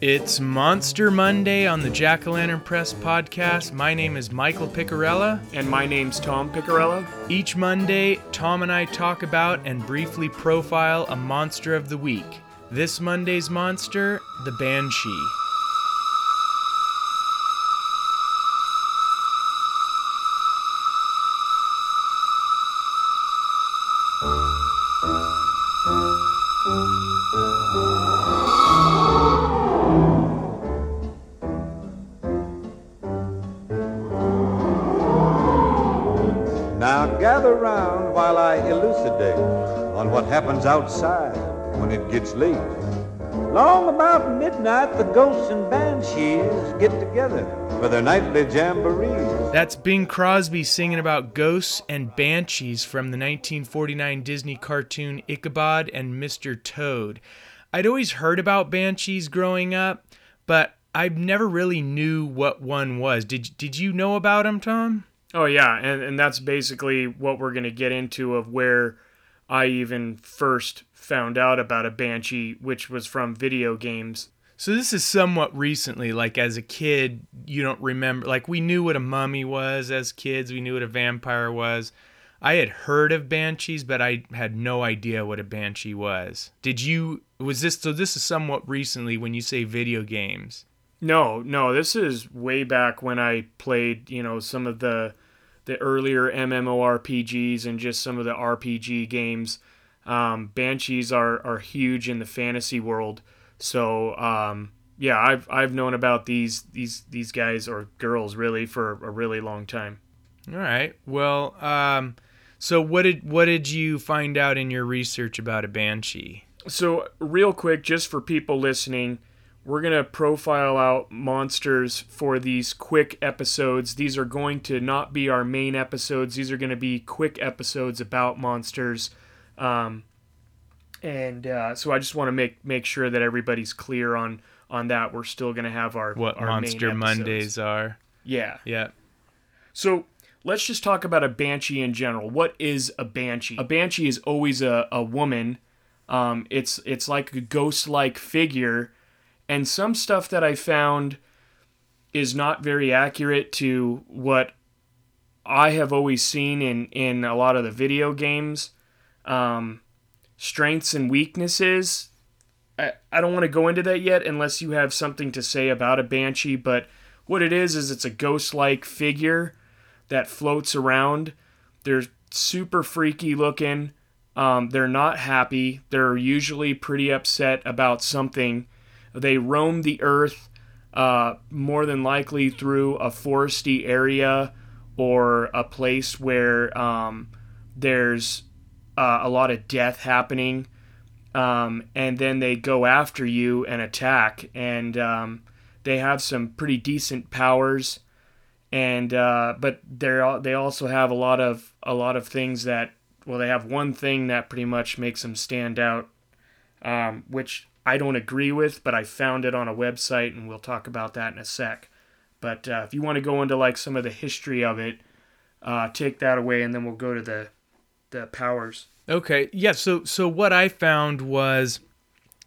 It's Monster Monday on the Jack o' Lantern Press podcast. My name is Michael Picarella. And my name's Tom Picarella. Each Monday, Tom and I talk about and briefly profile a monster of the week. This Monday's monster, the Banshee. Happens outside when it gets late. Long about midnight, the ghosts and banshees get together for their nightly jamborees. That's Bing Crosby singing about ghosts and banshees from the 1949 Disney cartoon Ichabod and Mr. Toad. I'd always heard about banshees growing up, but I never really knew what one was. Did did you know about them, Tom? Oh yeah, and, and that's basically what we're gonna get into of where I even first found out about a banshee, which was from video games. So this is somewhat recently. Like as a kid, you don't remember. Like we knew what a mummy was as kids. We knew what a vampire was. I had heard of banshees, but I had no idea what a banshee was. Did you? Was this so? This is somewhat recently when you say video games. No, no, this is way back when I played, you know, some of the the earlier MMORPGs and just some of the RPG games. Um, Banshees are are huge in the fantasy world, so um, yeah, I've I've known about these these these guys or girls really for a really long time. All right. Well, um, so what did what did you find out in your research about a banshee? So real quick, just for people listening, we're gonna profile out monsters for these quick episodes. These are going to not be our main episodes. These are going to be quick episodes about monsters. Um, and uh, so I just want to make make sure that everybody's clear on on that. We're still going to have our What our Monster. Mondays are? Yeah. Yeah. So let's just talk about a banshee in general. What is a banshee? A banshee is always a, a woman. Um, it's it's like a ghost-like figure, and some stuff that I found is not very accurate to what I have always seen in in a lot of the video games. Um, strengths and weaknesses. I, I don't want to go into that yet unless you have something to say about a banshee, but what it is is it's a ghost-like figure that floats around. They're super freaky looking. Um, they're not happy. They're usually pretty upset about something. They roam the earth, uh, more than likely through a foresty area or a place where um, there's uh, a lot of death happening. Um, and then they go after you and attack. And um, they have some pretty decent powers and uh, but they're they also have a lot of a lot of things that well they have one thing that pretty much makes them stand out, um, which I don't agree with, but I found it on a website and we'll talk about that in a sec. But uh, if you want to go into like some of the history of it, uh, take that away and then we'll go to the the powers. Okay. Yeah. So so what I found was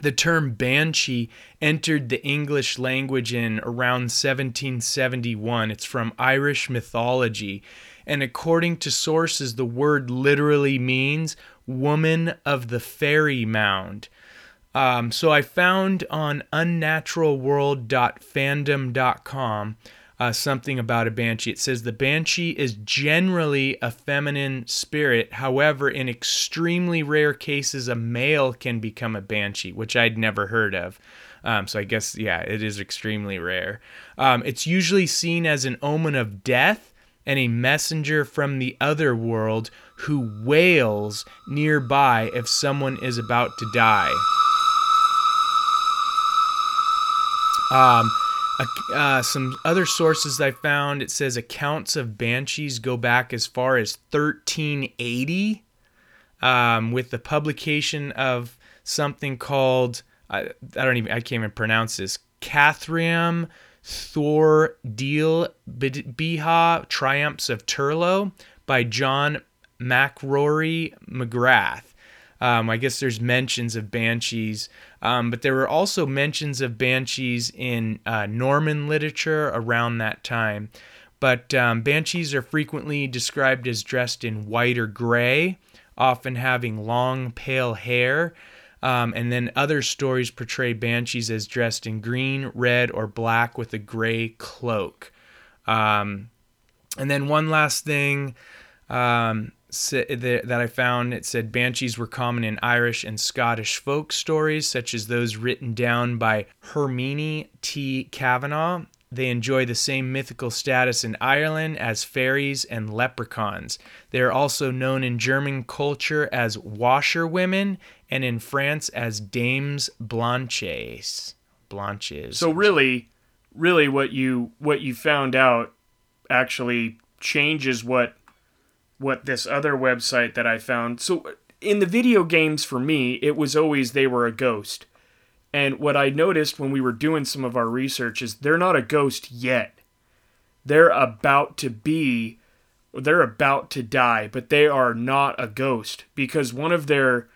the term banshee entered the English language in around 1771. It's from Irish mythology. And according to sources, the word literally means woman of the fairy mound. Um, so I found on unnaturalworld.fandom.com uh, something about a banshee. It says the banshee is generally a feminine spirit. However, in extremely rare cases, a male can become a banshee, which I'd never heard of. Um, so I guess, yeah, it is extremely rare. Um, it's usually seen as an omen of death and a messenger from the other world who wails nearby if someone is about to die. Um, uh, some other sources I found it says accounts of banshees go back as far as 1380, um, with the publication of something called I, I don't even I can't even pronounce this Cathriam Thor Deal Biha Triumphs of Turlough by John McRory McGrath. Um, I guess there's mentions of banshees, um, but there were also mentions of banshees in uh, Norman literature around that time. But um, banshees are frequently described as dressed in white or gray, often having long, pale hair. Um, and then other stories portray banshees as dressed in green, red, or black with a gray cloak. Um, and then one last thing um, that I found it said banshees were common in Irish and Scottish folk stories, such as those written down by Hermione T. Kavanagh. They enjoy the same mythical status in Ireland as fairies and leprechauns. They are also known in German culture as washerwomen and in France as dames blanches. Blanches. So really, really, what you what you found out actually changes what what this other website that I found. So in the video games for me, it was always they were a ghost. And what I noticed when we were doing some of our research is they're not a ghost yet. They're about to be they're about to die, but they are not a ghost because one of their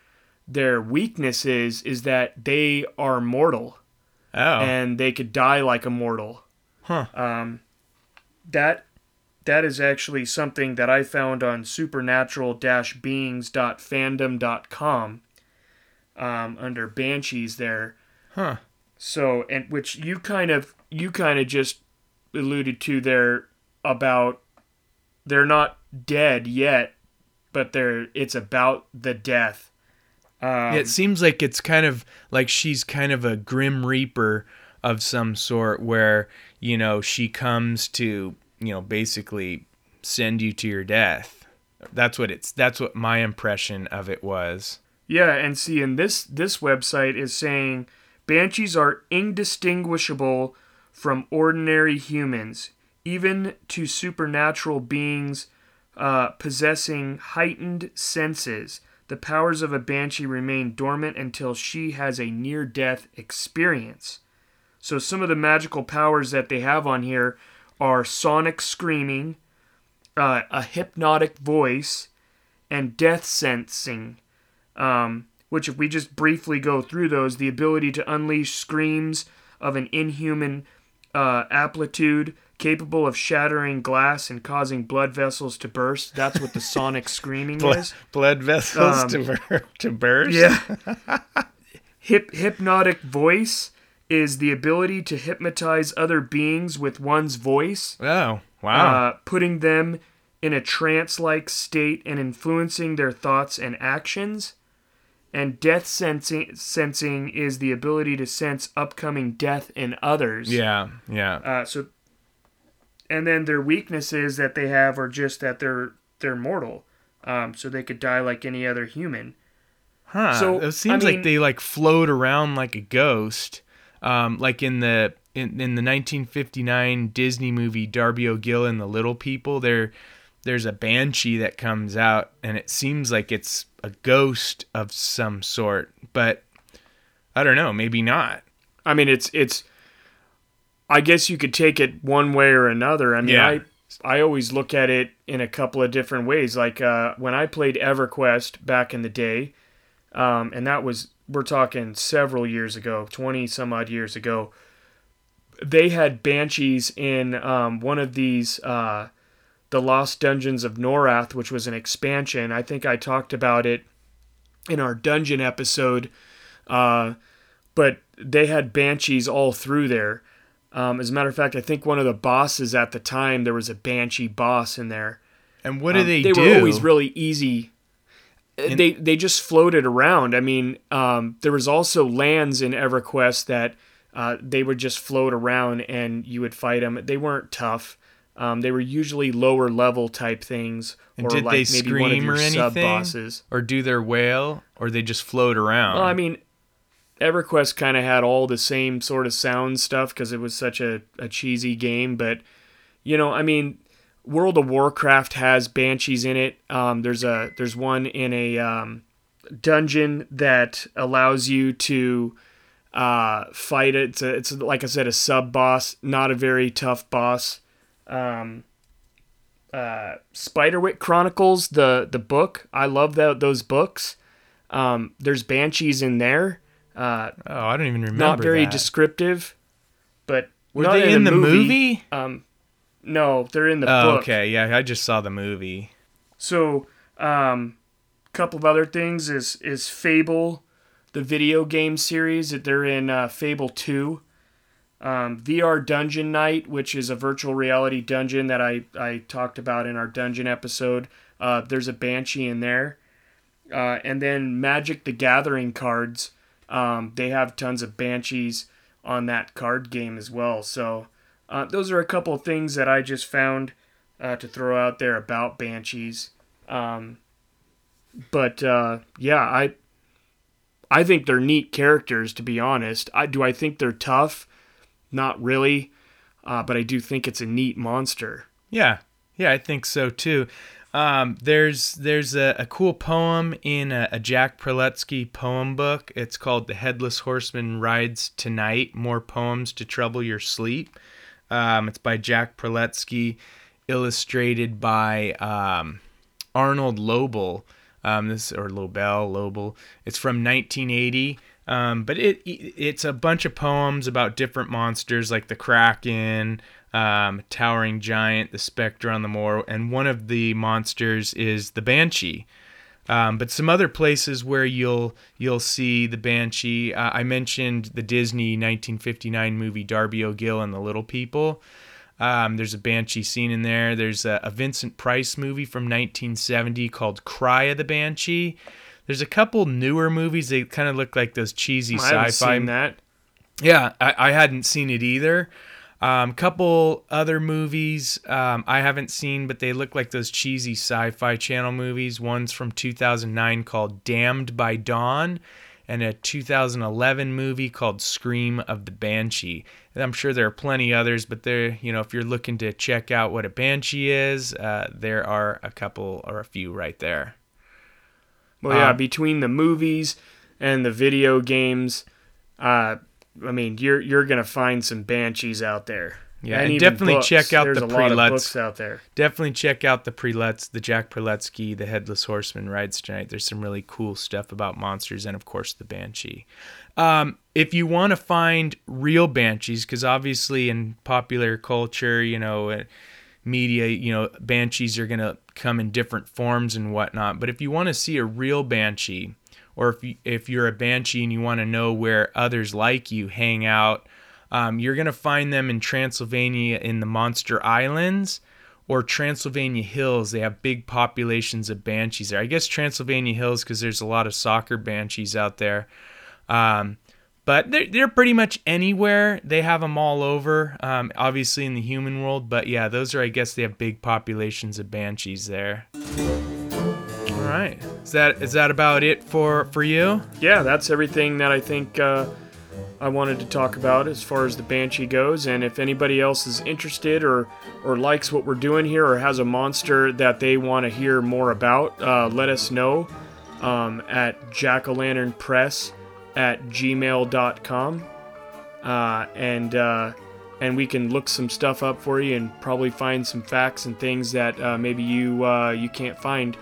their weaknesses is that they are mortal. Oh. And they could die like a mortal. Huh. Um that that is actually something that I found on supernatural-beings.fandom.com um, under banshees there. Huh. So, and which you kind of you kind of just alluded to there about they're not dead yet, but they're it's about the death. Um, it seems like it's kind of like she's kind of a grim reaper of some sort where, you know, she comes to, you know, basically send you to your death. That's what it's that's what my impression of it was. Yeah, and see, and this this website is saying banshees are indistinguishable from ordinary humans, even to supernatural beings uh, possessing heightened senses. The powers of a banshee remain dormant until she has a near death experience. So, some of the magical powers that they have on here are sonic screaming, uh, a hypnotic voice, and death sensing. Um, which, if we just briefly go through those, the ability to unleash screams of an inhuman uh, amplitude capable of shattering glass and causing blood vessels to burst. That's what the sonic screaming Blood, is. blood vessels Um, to, bur- to burst. Yeah. Hip, hypnotic voice is the ability to hypnotize other beings with one's voice, Oh, wow. uh, putting them in a trance like state and influencing their thoughts and actions. And death sensing, sensing is the ability to sense upcoming death in others. yeah, yeah. Uh, so, and then their weaknesses that they have are just that they're they're mortal, um, so they could die like any other human. Huh. So, it seems I mean- like they like float around like a ghost. Um, like in the in, in the 1959 Disney movie Darby O'Gill and the Little People, there there's a banshee that comes out and it seems like it's a ghost of some sort, but I don't know, maybe not. I mean, it's it's. I guess you could take it one way or another. I mean, Yeah. I I always look at it in a couple of different ways. Like uh, when I played EverQuest back in the day, um, and that was we're talking several years ago, twenty some odd years ago. They had banshees in um, one of these, uh, the Lost Dungeons of Norrath, which was an expansion. I think I talked about it in our dungeon episode. Uh, but they had banshees all through there. Um, as a matter of fact, I think one of the bosses at the time there was a banshee boss in there. And what do Um, they, they do? They were always really easy. Uh, they they just floated around. I mean, um, there was also lands in EverQuest that uh, they would just float around and you would fight them. They weren't tough. Um, they were usually lower level type things, And or did like they maybe one of scream your or anything? sub bosses. or do their wail or they just float around? Well, I mean, EverQuest kind of had all the same sort of sound stuff because it was such a, a cheesy game. But, you know, I mean, World of Warcraft has banshees in it. Um, there's a there's one in a um, dungeon that allows you to uh, fight it. It's, a, it's like I said, a sub boss, not a very tough boss. Um, uh, Spiderwick Chronicles, the the book. I love that those books. Um, there's banshees in there. Uh, Oh, I don't even remember. not very that. descriptive, but Were they in the movie? Um, no, they're in the Oh, book. okay. Yeah, I just saw the movie. So, um, couple of other things is is Fable, the video game series that they're in uh, Fable Two, um, VR Dungeon Knight, which is a virtual reality dungeon that I I talked about in our dungeon episode. Uh, there's a banshee in there, uh, and then Magic the Gathering cards. Um, they have tons of banshees on that card game as well. So, uh, those are a couple of things that I just found uh, to throw out there about banshees. Um, but uh, yeah, I I think they're neat characters. To be honest, I do. I think they're tough. Not really, uh, but I do think it's a neat monster. Yeah, yeah, I think so too. Um, there's there's a, a cool poem in a, a Jack Prelutsky poem book. It's called "The Headless Horseman Rides Tonight: More Poems to Trouble Your Sleep." Um, it's by Jack Prelutsky, illustrated by um, Arnold Lobel. Um, this or Lobel Lobel. It's from 1980. Um, but it it's a bunch of poems about different monsters like the Kraken, um, towering giant, the specter on the moor, and one of the monsters is the banshee. Um, but some other places where you'll you'll see the banshee. Uh, I mentioned the Disney 1959 movie Darby O'Gill and the Little People. Um, there's a banshee scene in there. There's a, a Vincent Price movie from 1970 called Cry of the Banshee. There's a couple newer movies. They kind of look like those cheesy I haven't sci-fi seen that. yeah, I, I hadn't seen it either. Um, couple other movies um, I haven't seen, but they look like those cheesy sci-fi channel movies. One's from 2009 called Damned by Dawn, and a 2011 movie called Scream of the Banshee. And I'm sure there are plenty others, but there, you know, if you're looking to check out what a banshee is, uh, there are a couple or a few right there. Well, yeah, Um, between the movies and the video games, uh, I mean, you're you're gonna find some banshees out there. Yeah, and and definitely books. check out There's the a lot of books out there. definitely check out the prelets the jack prelutsky the headless horseman rides tonight there's some really cool stuff about monsters and of course the banshee um, if you want to find real banshees because obviously in popular culture you know uh, media you know banshees are going to come in different forms and whatnot but if you want to see a real banshee or if, you, if you're a banshee and you want to know where others like you hang out um, you're to find them in Transylvania in the Monster Islands or Transylvania Hills. They have big populations of banshees there. I guess Transylvania Hills because there's a lot of soccer banshees out there. Um, but they're, they're pretty much anywhere. They have them all over, um, obviously in the human world. But yeah, those are, I guess, they have big populations of banshees there. All right, is that is that about it for for you? Yeah, that's everything that I think uh, I wanted to talk about as far as the Banshee goes. And if anybody else is interested or or likes what we're doing here or has a monster that they want to hear more about, uh, let us know um, at jackalanternpress at gmail.com. Uh, and uh, and we can look some stuff up for you and probably find some facts and things that uh, maybe you uh, you can't find.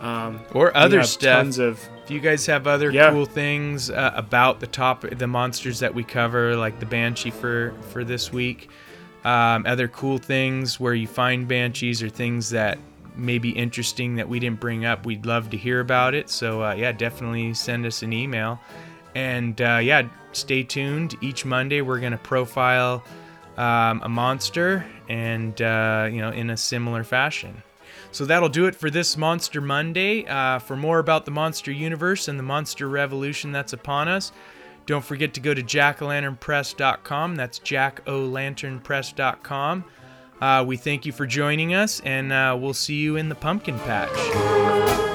Um, Or other stuff? Of If you guys have other Yeah. cool things uh, about the top, the monsters that we cover, like the banshee for for this week, um, other cool things where you find banshees or things that may be interesting that we didn't bring up, we'd love to hear about it. So uh, yeah, definitely send us an email, and uh, yeah, stay tuned. Each Monday we're gonna profile um, a monster, and uh, you know, in a similar fashion. So that'll do it for this Monster Monday. Uh, for more about the Monster Universe and the Monster Revolution that's upon us, don't forget to go to jackalanternpress.com. That's jackolanternpress.com. Uh, we thank you for joining us, and uh, we'll see you in the pumpkin patch.